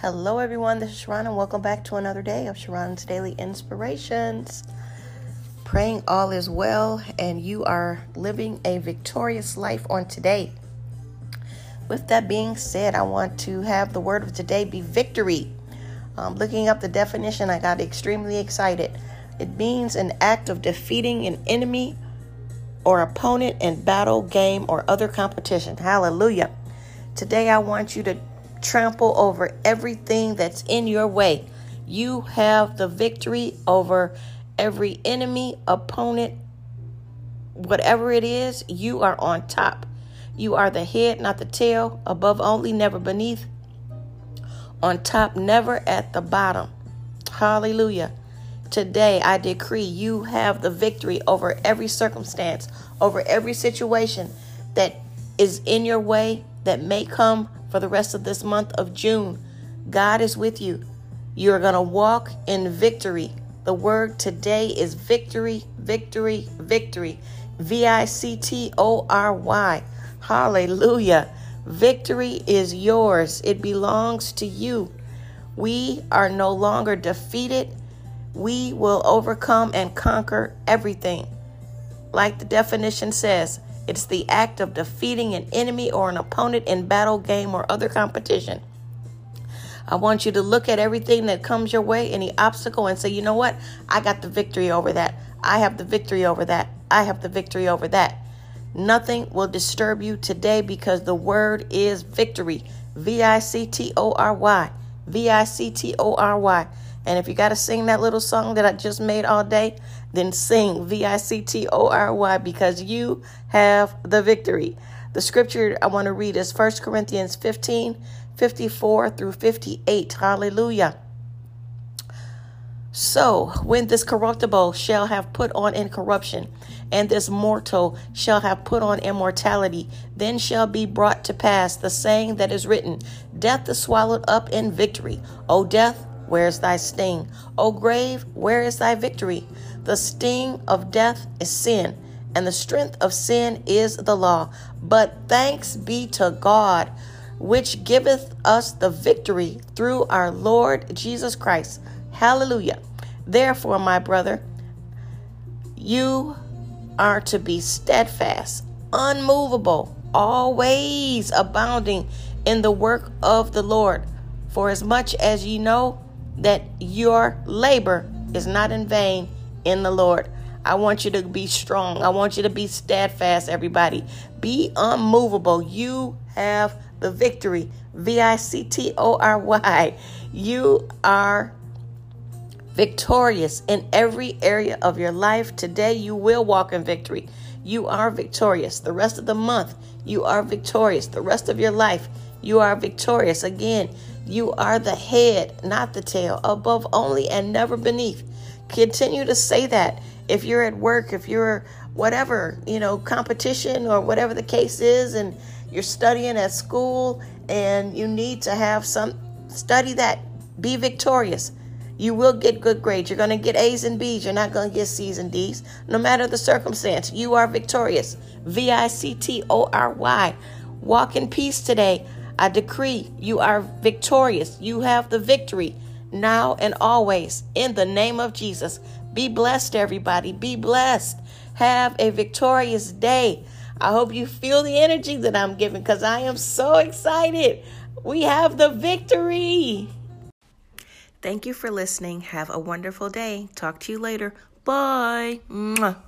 Hello, everyone. This is Sharron, and welcome back to another day of Sharron's Daily Inspirations. Praying all is well, and you are living a victorious life on today. With that being said, I want to have the word of today be victory. Um, looking up the definition, I got extremely excited. It means an act of defeating an enemy or opponent in battle, game, or other competition. Hallelujah. Today, I want you to trample over everything that's in your way. You have the victory over every enemy, opponent, whatever it is, you are on top. You are the head, not the tail, above only, never beneath, on top, never at the bottom. Hallelujah. Today, I decree you have the victory over every circumstance, over every situation that is in your way that may come for the rest of this month of June. God is with you. You're going to walk in victory. The word today is victory, victory, victory. V I C T O R Y. Hallelujah. Victory is yours, it belongs to you. We are no longer defeated we will overcome and conquer everything. Like the definition says, it's the act of defeating an enemy or an opponent in battle, game, or other competition. I want you to look at everything that comes your way, any obstacle, and say, you know what? I got the victory over that. I have the victory over that. I have the victory over that. Nothing will disturb you today because the word is victory. V I C T O R Y. V I C T O R Y. And if you got to sing that little song that I just made all day, then sing V I C T O R Y because you have the victory. The scripture I want to read is 1 Corinthians 15 54 through 58. Hallelujah. So, when this corruptible shall have put on incorruption, and this mortal shall have put on immortality, then shall be brought to pass the saying that is written Death is swallowed up in victory. O death, where is thy sting? O grave, where is thy victory? The sting of death is sin, and the strength of sin is the law. But thanks be to God, which giveth us the victory through our Lord Jesus Christ. Hallelujah. Therefore, my brother, you are to be steadfast, unmovable, always abounding in the work of the Lord. For as much as ye know that your labor is not in vain in the Lord. I want you to be strong. I want you to be steadfast, everybody. Be unmovable. You have the victory. V I C T O R Y. You are victorious in every area of your life. Today, you will walk in victory. You are victorious. The rest of the month, you are victorious. The rest of your life, you are victorious. Again, you are the head, not the tail, above only and never beneath. Continue to say that. If you're at work, if you're whatever, you know, competition or whatever the case is, and you're studying at school and you need to have some study that, be victorious. You will get good grades. You're going to get A's and B's. You're not going to get C's and D's. No matter the circumstance, you are victorious. V I C T O R Y. Walk in peace today. I decree you are victorious. You have the victory now and always in the name of Jesus. Be blessed, everybody. Be blessed. Have a victorious day. I hope you feel the energy that I'm giving because I am so excited. We have the victory. Thank you for listening. Have a wonderful day. Talk to you later. Bye. Mwah.